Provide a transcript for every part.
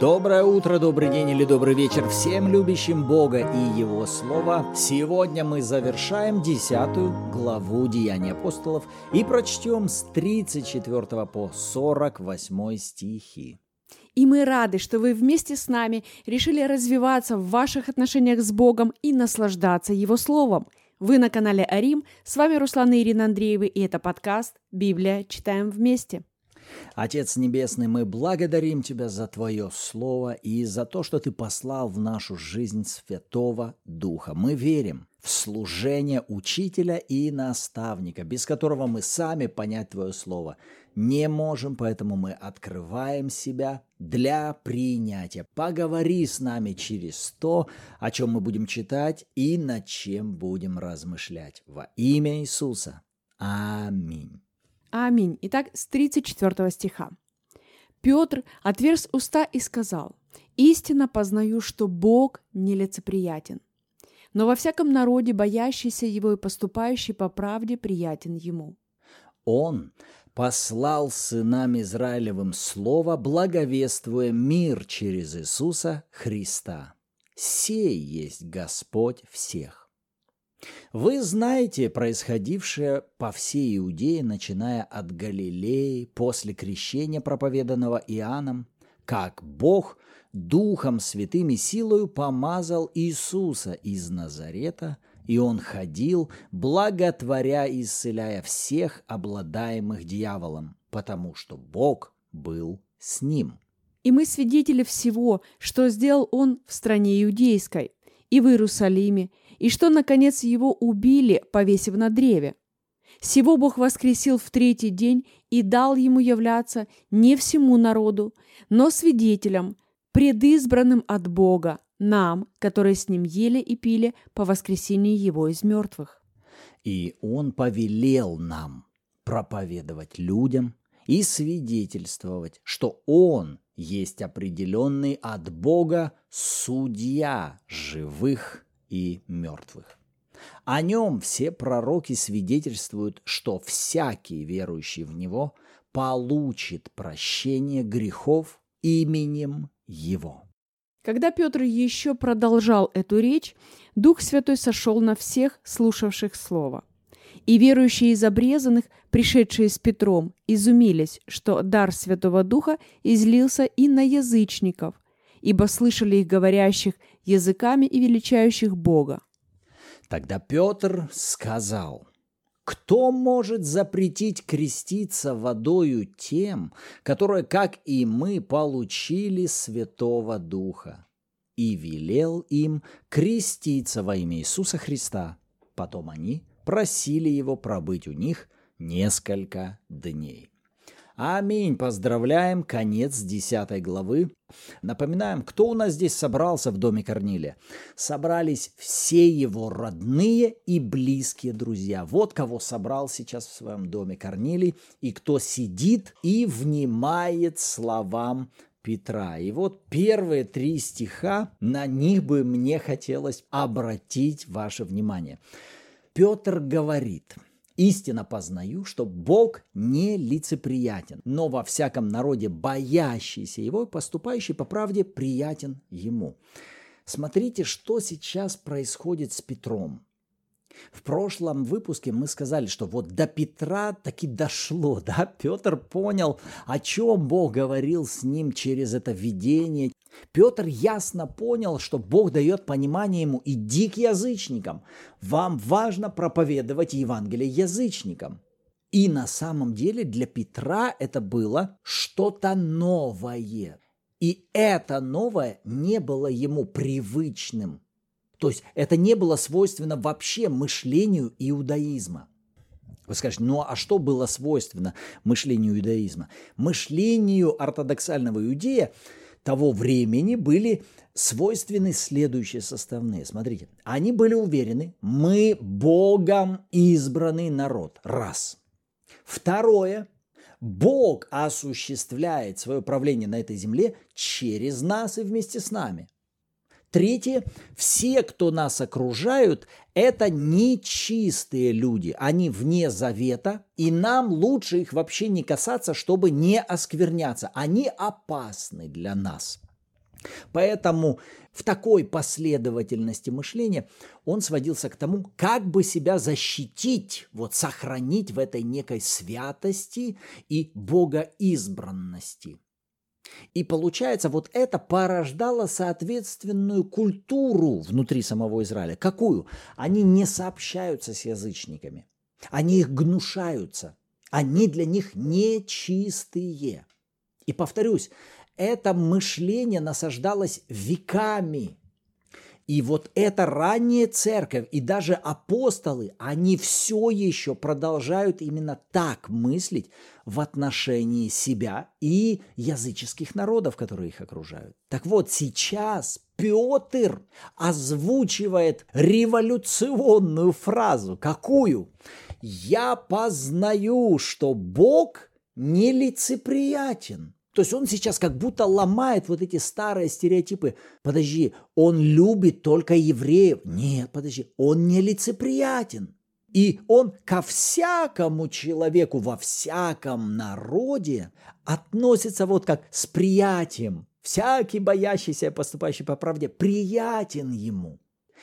Доброе утро, добрый день или добрый вечер всем любящим Бога и Его Слово. Сегодня мы завершаем десятую главу Деяний апостолов и прочтем с 34 по 48 стихи. И мы рады, что вы вместе с нами решили развиваться в ваших отношениях с Богом и наслаждаться Его Словом. Вы на канале Арим, с вами Руслан и Ирина Андреевы, и это подкаст «Библия. Читаем вместе». Отец Небесный, мы благодарим Тебя за Твое Слово и за то, что Ты послал в нашу жизнь Святого Духа. Мы верим в служение учителя и наставника, без которого мы сами понять Твое Слово не можем, поэтому мы открываем себя для принятия. Поговори с нами через то, о чем мы будем читать и над чем будем размышлять. Во имя Иисуса. Аминь. Аминь. Итак, с 34 стиха. Петр отверз уста и сказал, «Истинно познаю, что Бог нелицеприятен, но во всяком народе, боящийся его и поступающий по правде, приятен ему». Он послал сынам Израилевым слово, благовествуя мир через Иисуса Христа. Сей есть Господь всех. Вы знаете происходившее по всей Иудее, начиная от Галилеи, после крещения, проповеданного Иоанном, как Бог Духом Святым и силою помазал Иисуса из Назарета, и Он ходил, благотворя и исцеляя всех обладаемых дьяволом, потому что Бог был с ним. И мы свидетели всего, что сделал Он в стране иудейской, и в Иерусалиме, и что, наконец, его убили, повесив на древе. Сего Бог воскресил в третий день и дал ему являться не всему народу, но свидетелям, предизбранным от Бога, нам, которые с ним ели и пили по воскресении его из мертвых. И он повелел нам проповедовать людям и свидетельствовать, что он есть определенный от Бога судья живых и мертвых. О нем все пророки свидетельствуют, что всякий верующий в него получит прощение грехов именем его. Когда Петр еще продолжал эту речь, Дух Святой сошел на всех, слушавших Слово. И верующие из обрезанных, пришедшие с Петром, изумились, что дар Святого Духа излился и на язычников, ибо слышали их говорящих языками и величающих Бога. Тогда Петр сказал, кто может запретить креститься водою тем, которые, как и мы, получили Святого Духа? И велел им креститься во имя Иисуса Христа. Потом они просили его пробыть у них несколько дней. Аминь. Поздравляем. Конец 10 главы. Напоминаем, кто у нас здесь собрался в доме Корнилия. Собрались все его родные и близкие друзья. Вот кого собрал сейчас в своем доме Корнилий и кто сидит и внимает словам Петра. И вот первые три стиха, на них бы мне хотелось обратить ваше внимание. Петр говорит – Истинно познаю, что Бог не лицеприятен, но во всяком народе боящийся его поступающий по правде приятен ему. Смотрите, что сейчас происходит с Петром. В прошлом выпуске мы сказали, что вот до Петра таки дошло, да, Петр понял, о чем Бог говорил с ним через это видение. Петр ясно понял, что Бог дает понимание ему, иди к язычникам, вам важно проповедовать Евангелие язычникам. И на самом деле для Петра это было что-то новое. И это новое не было ему привычным – то есть это не было свойственно вообще мышлению иудаизма. Вы скажете, ну а что было свойственно мышлению иудаизма? Мышлению ортодоксального иудея того времени были свойственны следующие составные. Смотрите, они были уверены, мы Богом избранный народ. Раз. Второе, Бог осуществляет свое правление на этой земле через нас и вместе с нами. Третье, все, кто нас окружают, это нечистые люди, они вне завета, и нам лучше их вообще не касаться, чтобы не оскверняться. Они опасны для нас. Поэтому в такой последовательности мышления он сводился к тому, как бы себя защитить, вот сохранить в этой некой святости и богоизбранности. И получается, вот это порождало соответственную культуру внутри самого Израиля. Какую? Они не сообщаются с язычниками. Они их гнушаются. Они для них нечистые. И повторюсь, это мышление насаждалось веками. И вот эта ранняя церковь и даже апостолы, они все еще продолжают именно так мыслить в отношении себя и языческих народов, которые их окружают. Так вот, сейчас Петр озвучивает революционную фразу. Какую? «Я познаю, что Бог нелицеприятен». То есть он сейчас как будто ломает вот эти старые стереотипы. Подожди, он любит только евреев. Нет, подожди, он нелицеприятен. И он ко всякому человеку во всяком народе относится вот как с приятием. Всякий боящийся, поступающий по правде, приятен ему.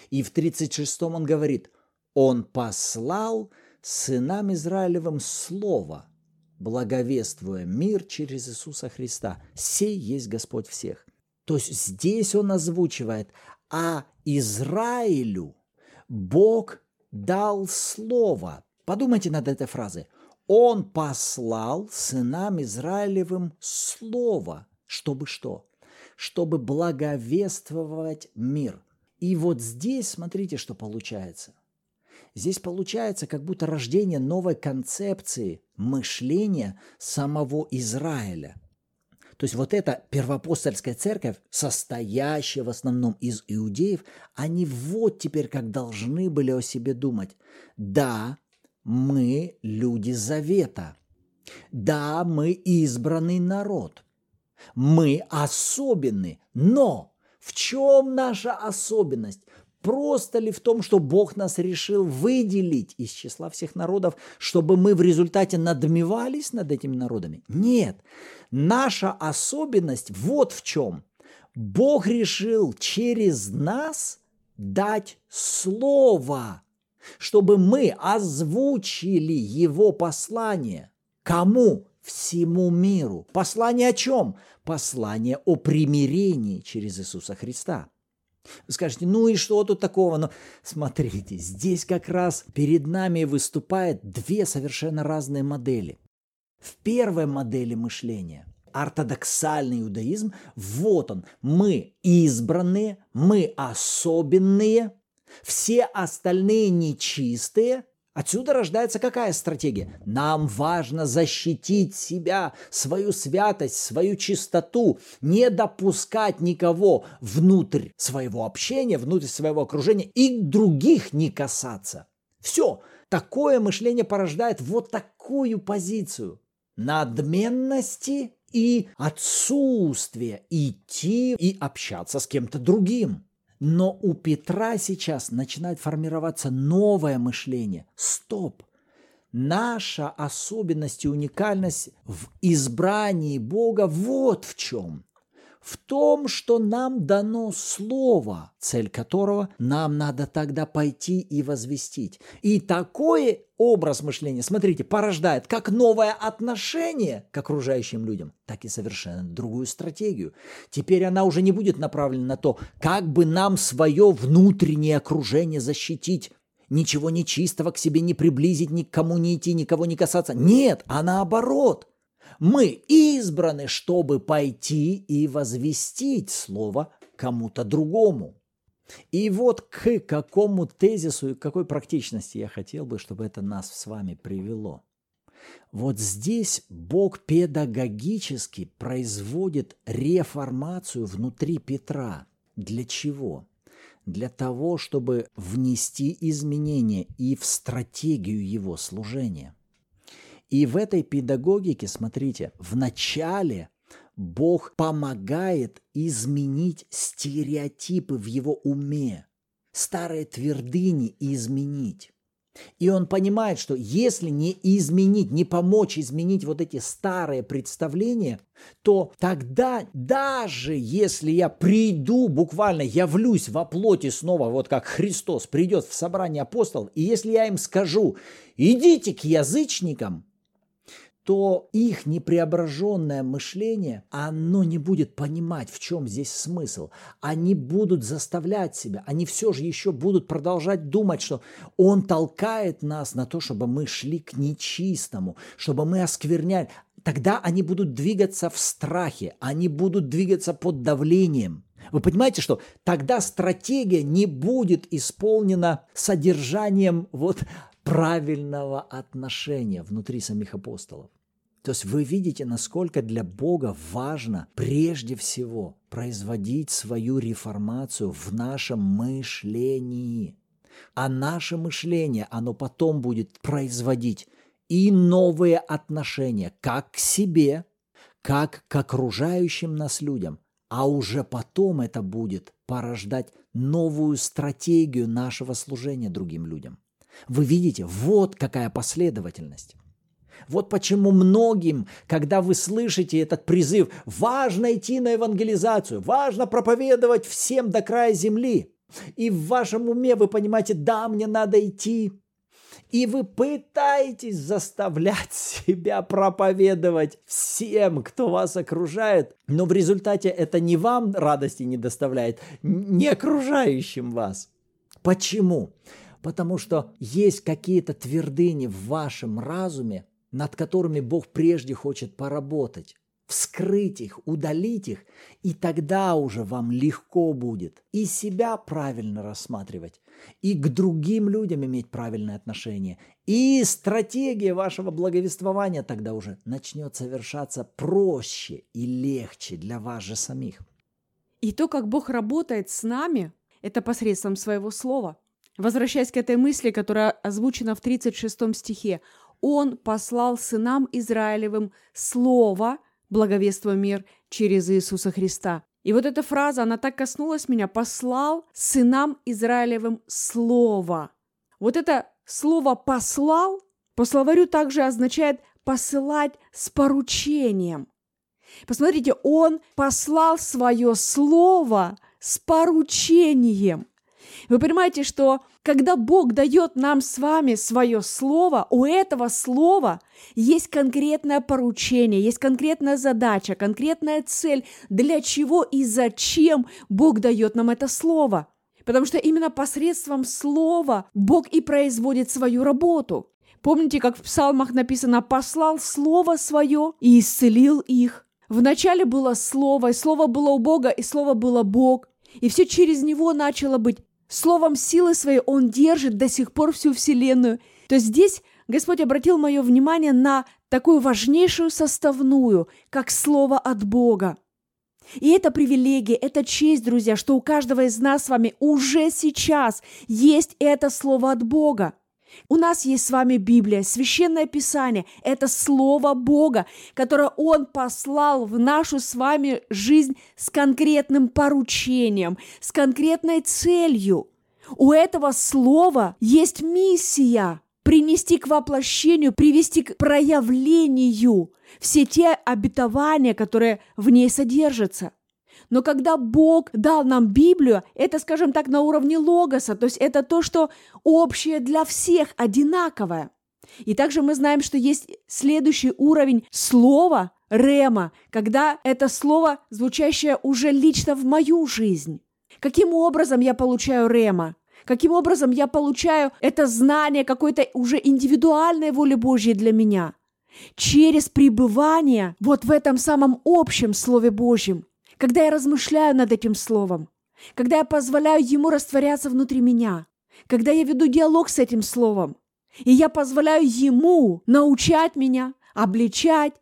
И в 36-м он говорит, он послал сынам Израилевым слово – благовествуя мир через Иисуса Христа. Сей есть Господь всех. То есть здесь он озвучивает, а Израилю Бог дал слово. Подумайте над этой фразой. Он послал сынам Израилевым слово. Чтобы что? Чтобы благовествовать мир. И вот здесь смотрите, что получается. Здесь получается как будто рождение новой концепции мышления самого Израиля. То есть вот эта первоапостольская церковь, состоящая в основном из иудеев, они вот теперь как должны были о себе думать. Да, мы люди завета. Да, мы избранный народ. Мы особенны. Но в чем наша особенность? Просто ли в том, что Бог нас решил выделить из числа всех народов, чтобы мы в результате надмевались над этими народами? Нет. Наша особенность вот в чем. Бог решил через нас дать слово, чтобы мы озвучили его послание. Кому? Всему миру. Послание о чем? Послание о примирении через Иисуса Христа. Вы скажете, ну и что тут такого? Но смотрите, здесь как раз перед нами выступают две совершенно разные модели. В первой модели мышления ортодоксальный иудаизм, вот он, мы избранные, мы особенные, все остальные нечистые, Отсюда рождается какая стратегия? Нам важно защитить себя, свою святость, свою чистоту, не допускать никого внутрь своего общения, внутрь своего окружения и других не касаться. Все, такое мышление порождает вот такую позицию надменности и отсутствие идти и общаться с кем-то другим. Но у Петра сейчас начинает формироваться новое мышление. Стоп! Наша особенность и уникальность в избрании Бога вот в чем в том, что нам дано слово, цель которого нам надо тогда пойти и возвестить. И такой образ мышления, смотрите, порождает как новое отношение к окружающим людям, так и совершенно другую стратегию. Теперь она уже не будет направлена на то, как бы нам свое внутреннее окружение защитить, ничего нечистого к себе не приблизить, никому не идти, никого не касаться. Нет, а наоборот – мы избраны, чтобы пойти и возвестить слово кому-то другому. И вот к какому тезису и какой практичности я хотел бы, чтобы это нас с вами привело. Вот здесь Бог педагогически производит реформацию внутри Петра. Для чего? Для того, чтобы внести изменения и в стратегию его служения – и в этой педагогике, смотрите, в начале Бог помогает изменить стереотипы в его уме, старые твердыни изменить. И он понимает, что если не изменить, не помочь изменить вот эти старые представления, то тогда даже если я приду, буквально явлюсь во плоти снова, вот как Христос придет в собрание апостолов, и если я им скажу, идите к язычникам, то их непреображенное мышление, оно не будет понимать, в чем здесь смысл. Они будут заставлять себя, они все же еще будут продолжать думать, что он толкает нас на то, чтобы мы шли к нечистому, чтобы мы оскверняли. Тогда они будут двигаться в страхе, они будут двигаться под давлением. Вы понимаете, что тогда стратегия не будет исполнена содержанием вот правильного отношения внутри самих апостолов. То есть вы видите, насколько для Бога важно прежде всего производить свою реформацию в нашем мышлении. А наше мышление, оно потом будет производить и новые отношения как к себе, как к окружающим нас людям, а уже потом это будет порождать новую стратегию нашего служения другим людям. Вы видите, вот какая последовательность. Вот почему многим, когда вы слышите этот призыв, важно идти на евангелизацию, важно проповедовать всем до края земли. И в вашем уме вы понимаете, да, мне надо идти. И вы пытаетесь заставлять себя проповедовать всем, кто вас окружает, но в результате это не вам радости не доставляет, не окружающим вас. Почему? Потому что есть какие-то твердыни в вашем разуме, над которыми Бог прежде хочет поработать, вскрыть их, удалить их, и тогда уже вам легко будет и себя правильно рассматривать, и к другим людям иметь правильное отношение, и стратегия вашего благовествования тогда уже начнет совершаться проще и легче для вас же самих. И то, как Бог работает с нами, это посредством своего слова – Возвращаясь к этой мысли, которая озвучена в 36 стихе, «Он послал сынам Израилевым слово, благовествуя мир, через Иисуса Христа». И вот эта фраза, она так коснулась меня, «послал сынам Израилевым слово». Вот это слово «послал» по словарю также означает «посылать с поручением». Посмотрите, он послал свое слово с поручением – вы понимаете, что когда Бог дает нам с вами свое слово, у этого слова есть конкретное поручение, есть конкретная задача, конкретная цель, для чего и зачем Бог дает нам это слово. Потому что именно посредством слова Бог и производит свою работу. Помните, как в псалмах написано «послал слово свое и исцелил их». Вначале было слово, и слово было у Бога, и слово было Бог. И все через него начало быть Словом силы своей Он держит до сих пор всю Вселенную. То здесь Господь обратил мое внимание на такую важнейшую составную, как Слово от Бога. И это привилегия, это честь, друзья, что у каждого из нас с вами уже сейчас есть это Слово от Бога. У нас есть с вами Библия, Священное Писание. Это Слово Бога, которое Он послал в нашу с вами жизнь с конкретным поручением, с конкретной целью. У этого Слова есть миссия принести к воплощению, привести к проявлению все те обетования, которые в ней содержатся – но когда Бог дал нам Библию, это, скажем так, на уровне логоса, то есть это то, что общее для всех, одинаковое. И также мы знаем, что есть следующий уровень слова, рема, когда это слово, звучащее уже лично в мою жизнь. Каким образом я получаю рема? Каким образом я получаю это знание какой-то уже индивидуальной воли Божьей для меня? Через пребывание вот в этом самом общем Слове Божьем когда я размышляю над этим словом, когда я позволяю ему растворяться внутри меня, когда я веду диалог с этим словом, и я позволяю ему научать меня, обличать,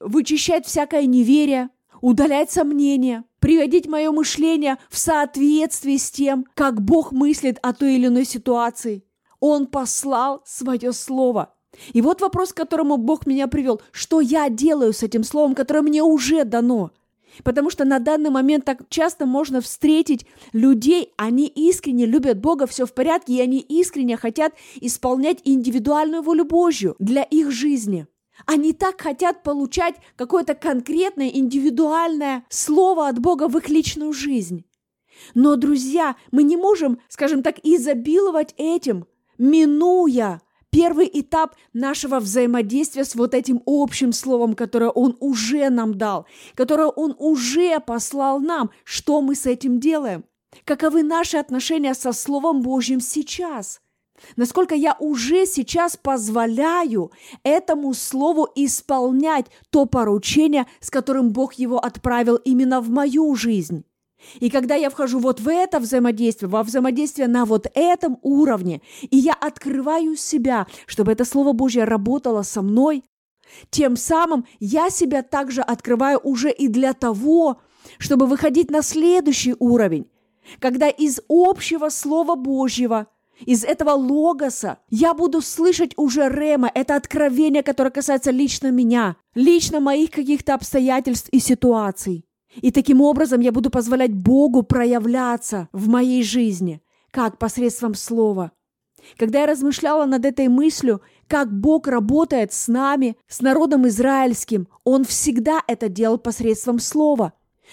вычищать всякое неверие, удалять сомнения, приводить мое мышление в соответствии с тем, как Бог мыслит о той или иной ситуации. Он послал свое слово. И вот вопрос, к которому Бог меня привел. Что я делаю с этим словом, которое мне уже дано? Потому что на данный момент так часто можно встретить людей, они искренне любят Бога, все в порядке, и они искренне хотят исполнять индивидуальную волю Божью для их жизни. Они так хотят получать какое-то конкретное, индивидуальное слово от Бога в их личную жизнь. Но, друзья, мы не можем, скажем так, изобиловать этим, минуя первый этап нашего взаимодействия с вот этим общим словом, которое Он уже нам дал, которое Он уже послал нам, что мы с этим делаем. Каковы наши отношения со Словом Божьим сейчас? Насколько я уже сейчас позволяю этому Слову исполнять то поручение, с которым Бог его отправил именно в мою жизнь. И когда я вхожу вот в это взаимодействие, во взаимодействие на вот этом уровне, и я открываю себя, чтобы это Слово Божье работало со мной, тем самым я себя также открываю уже и для того, чтобы выходить на следующий уровень, когда из общего Слова Божьего – из этого логоса я буду слышать уже рема, это откровение, которое касается лично меня, лично моих каких-то обстоятельств и ситуаций. И таким образом я буду позволять Богу проявляться в моей жизни, как посредством слова. Когда я размышляла над этой мыслью, как Бог работает с нами, с народом израильским, Он всегда это делал посредством слова.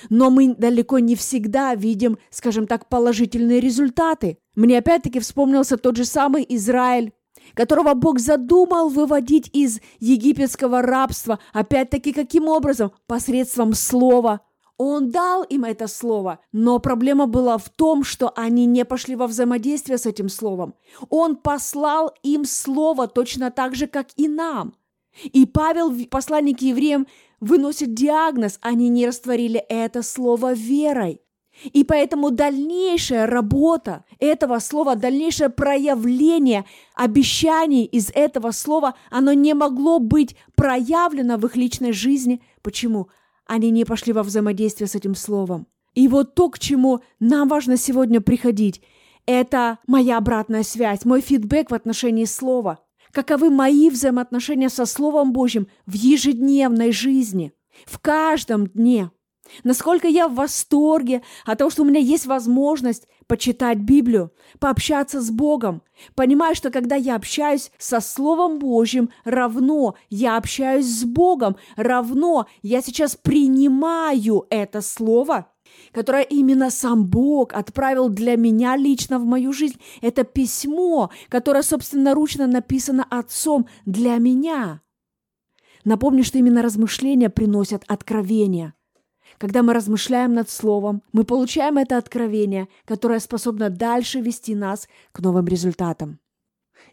Но мы далеко не всегда видим, скажем так, положительные результаты. Мне опять-таки вспомнился тот же самый Израиль, которого Бог задумал выводить из египетского рабства. Опять-таки, каким образом? Посредством слова. Он дал им это слово, но проблема была в том, что они не пошли во взаимодействие с этим словом. Он послал им слово точно так же, как и нам. И Павел в послании к евреям выносит диагноз, они не растворили это слово верой. И поэтому дальнейшая работа этого слова, дальнейшее проявление обещаний из этого слова, оно не могло быть проявлено в их личной жизни. Почему? Они не пошли во взаимодействие с этим словом. И вот то, к чему нам важно сегодня приходить, это моя обратная связь, мой фидбэк в отношении слова. Каковы мои взаимоотношения со Словом Божьим в ежедневной жизни, в каждом дне. Насколько я в восторге от того, что у меня есть возможность почитать Библию, пообщаться с Богом. Понимаю, что когда я общаюсь со Словом Божьим, равно я общаюсь с Богом, равно я сейчас принимаю это Слово, которое именно сам Бог отправил для меня лично в мою жизнь. Это письмо, которое собственноручно написано Отцом для меня. Напомню, что именно размышления приносят откровение – когда мы размышляем над Словом, мы получаем это откровение, которое способно дальше вести нас к новым результатам.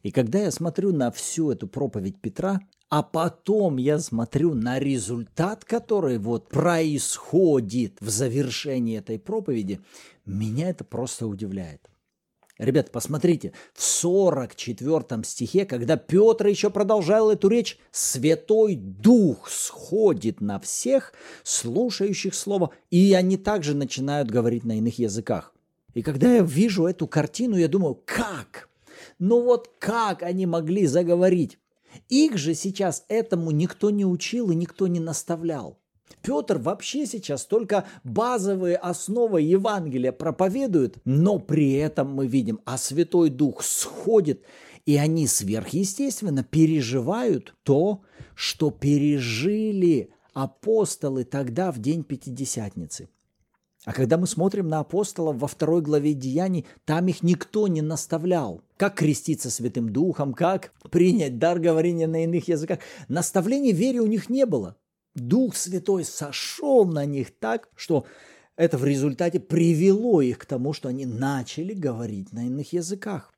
И когда я смотрю на всю эту проповедь Петра, а потом я смотрю на результат, который вот происходит в завершении этой проповеди, меня это просто удивляет. Ребят, посмотрите, в 44 стихе, когда Петр еще продолжал эту речь, Святой Дух сходит на всех, слушающих Слово, и они также начинают говорить на иных языках. И когда я вижу эту картину, я думаю, как? Ну вот как они могли заговорить? Их же сейчас этому никто не учил и никто не наставлял. Петр вообще сейчас только базовые основы Евангелия проповедует, но при этом мы видим, а Святой Дух сходит, и они сверхъестественно переживают то, что пережили апостолы тогда в день Пятидесятницы. А когда мы смотрим на апостолов во второй главе Деяний, там их никто не наставлял. Как креститься Святым Духом, как принять дар говорения на иных языках. Наставлений вере у них не было. Дух Святой сошел на них так, что это в результате привело их к тому, что они начали говорить на иных языках.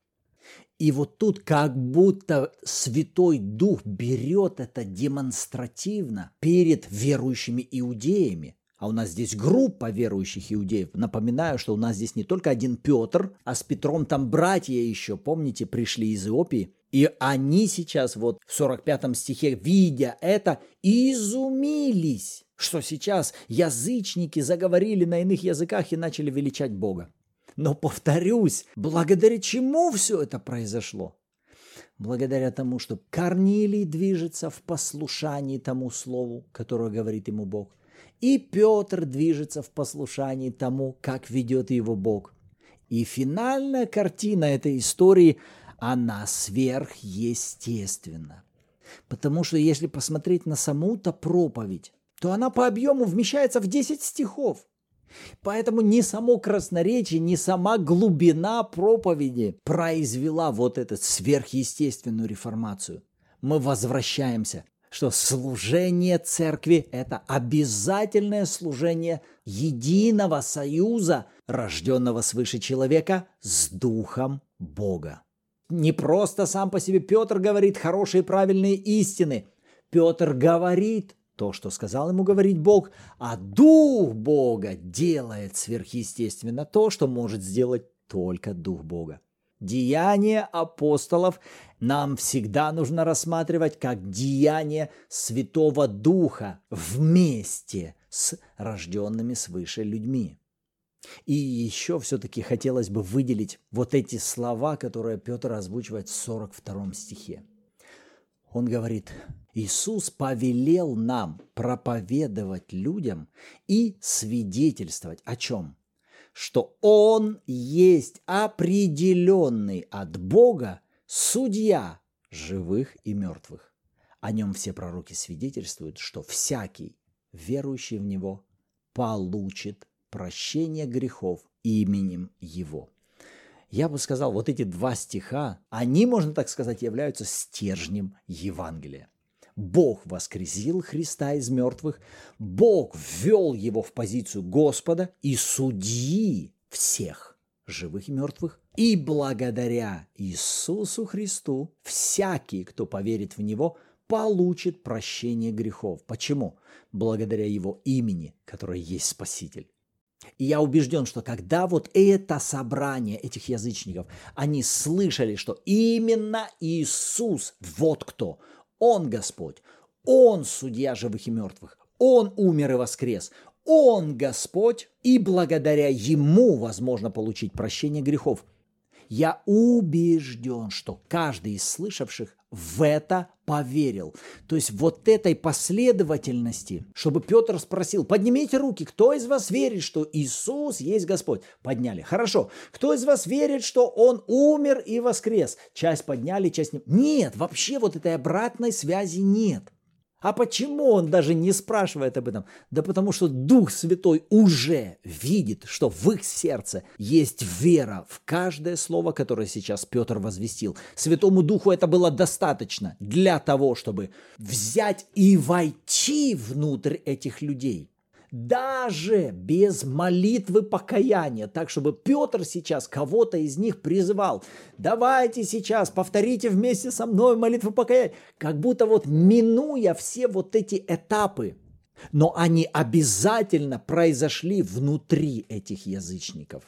И вот тут как будто Святой Дух берет это демонстративно перед верующими иудеями. А у нас здесь группа верующих иудеев. Напоминаю, что у нас здесь не только один Петр, а с Петром там братья еще, помните, пришли из Иопии. И они сейчас вот в 45 стихе, видя это, изумились, что сейчас язычники заговорили на иных языках и начали величать Бога. Но повторюсь, благодаря чему все это произошло? Благодаря тому, что Корнилий движется в послушании тому слову, которое говорит ему Бог. И Петр движется в послушании тому, как ведет его Бог. И финальная картина этой истории, она сверхъестественна. Потому что если посмотреть на саму-то проповедь, то она по объему вмещается в 10 стихов. Поэтому ни само красноречие, ни сама глубина проповеди произвела вот эту сверхъестественную реформацию. Мы возвращаемся, что служение церкви – это обязательное служение единого союза, рожденного свыше человека, с Духом Бога. Не просто сам по себе Петр говорит хорошие правильные истины. Петр говорит то, что сказал ему говорить Бог, а Дух Бога делает сверхъестественно то, что может сделать только Дух Бога. Деяния апостолов нам всегда нужно рассматривать как деяние Святого Духа вместе с рожденными свыше людьми. И еще все-таки хотелось бы выделить вот эти слова, которые Петр озвучивает в 42 стихе. Он говорит, Иисус повелел нам проповедовать людям и свидетельствовать о чем? Что Он есть определенный от Бога судья живых и мертвых. О нем все пророки свидетельствуют, что всякий, верующий в Него, получит прощение грехов именем Его. Я бы сказал, вот эти два стиха, они, можно так сказать, являются стержнем Евангелия. Бог воскресил Христа из мертвых, Бог ввел его в позицию Господа и судьи всех живых и мертвых. И благодаря Иисусу Христу всякий, кто поверит в Него, получит прощение грехов. Почему? Благодаря Его имени, которое есть Спаситель. И я убежден, что когда вот это собрание этих язычников, они слышали, что именно Иисус, вот кто, Он Господь, Он судья живых и мертвых, Он умер и воскрес, Он Господь, и благодаря Ему возможно получить прощение грехов. Я убежден, что каждый из слышавших в это поверил. То есть вот этой последовательности, чтобы Петр спросил, поднимите руки, кто из вас верит, что Иисус есть Господь? Подняли. Хорошо. Кто из вас верит, что Он умер и воскрес? Часть подняли, часть не. Нет, вообще вот этой обратной связи нет. А почему он даже не спрашивает об этом? Да потому что Дух Святой уже видит, что в их сердце есть вера в каждое слово, которое сейчас Петр возвестил. Святому Духу это было достаточно для того, чтобы взять и войти внутрь этих людей даже без молитвы покаяния, так чтобы Петр сейчас кого-то из них призывал, давайте сейчас повторите вместе со мной молитву покаяния, как будто вот минуя все вот эти этапы, но они обязательно произошли внутри этих язычников.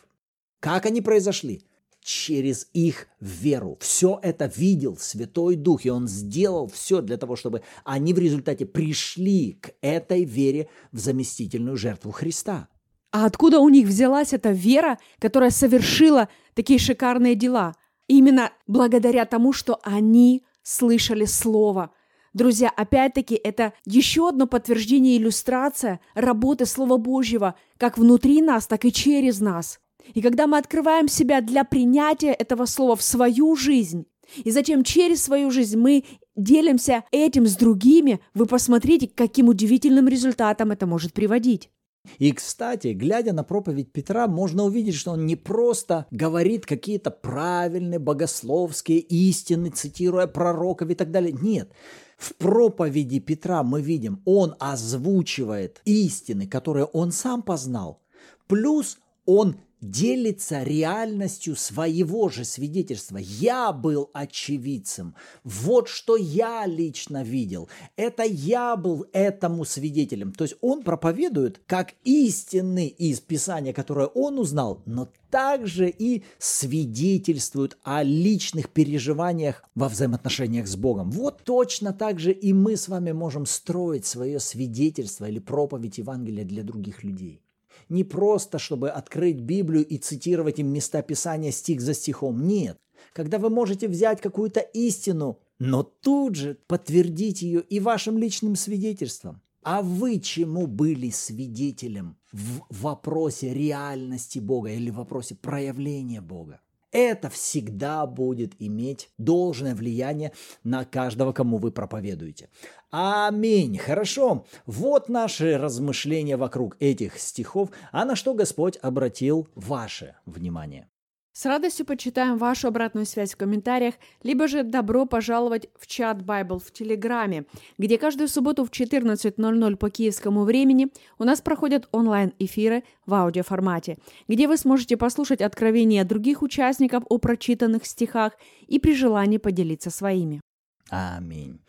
Как они произошли? Через их веру. Все это видел Святой Дух, и Он сделал все для того, чтобы они в результате пришли к этой вере в заместительную жертву Христа. А откуда у них взялась эта вера, которая совершила такие шикарные дела? Именно благодаря тому, что они слышали Слово. Друзья, опять-таки, это еще одно подтверждение, иллюстрация работы Слова Божьего как внутри нас, так и через нас – и когда мы открываем себя для принятия этого слова в свою жизнь, и затем через свою жизнь мы делимся этим с другими, вы посмотрите, к каким удивительным результатам это может приводить. И, кстати, глядя на проповедь Петра, можно увидеть, что он не просто говорит какие-то правильные богословские истины, цитируя пророков и так далее. Нет, в проповеди Петра мы видим, он озвучивает истины, которые он сам познал, плюс он делится реальностью своего же свидетельства. Я был очевидцем. Вот что я лично видел. Это я был этому свидетелем. То есть он проповедует как истины из Писания, которое он узнал, но также и свидетельствует о личных переживаниях во взаимоотношениях с Богом. Вот точно так же и мы с вами можем строить свое свидетельство или проповедь Евангелия для других людей не просто, чтобы открыть Библию и цитировать им места Писания стих за стихом. Нет. Когда вы можете взять какую-то истину, но тут же подтвердить ее и вашим личным свидетельством. А вы чему были свидетелем в вопросе реальности Бога или в вопросе проявления Бога? Это всегда будет иметь должное влияние на каждого, кому вы проповедуете. Аминь. Хорошо. Вот наши размышления вокруг этих стихов, а на что Господь обратил ваше внимание. С радостью почитаем вашу обратную связь в комментариях, либо же добро пожаловать в чат Bible в Телеграме, где каждую субботу в 14.00 по киевскому времени у нас проходят онлайн-эфиры в аудиоформате, где вы сможете послушать откровения других участников о прочитанных стихах и при желании поделиться своими. Аминь.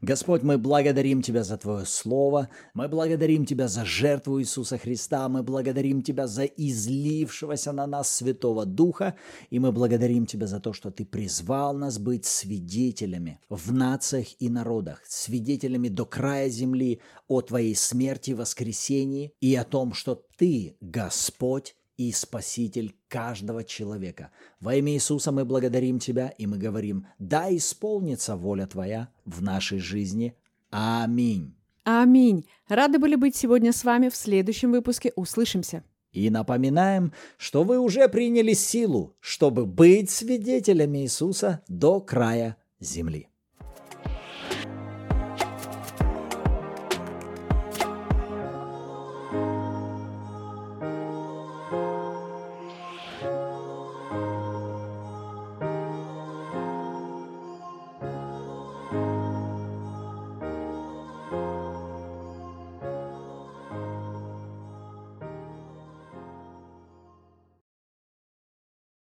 Господь, мы благодарим Тебя за Твое Слово, мы благодарим Тебя за жертву Иисуса Христа, мы благодарим Тебя за излившегося на нас Святого Духа, и мы благодарим Тебя за то, что Ты призвал нас быть свидетелями в нациях и народах, свидетелями до края земли о Твоей смерти, воскресении и о том, что Ты, Господь, и Спаситель каждого человека. Во имя Иисуса мы благодарим Тебя, и мы говорим, да исполнится воля Твоя в нашей жизни. Аминь. Аминь. Рады были быть сегодня с вами в следующем выпуске. Услышимся. И напоминаем, что вы уже приняли силу, чтобы быть свидетелями Иисуса до края земли.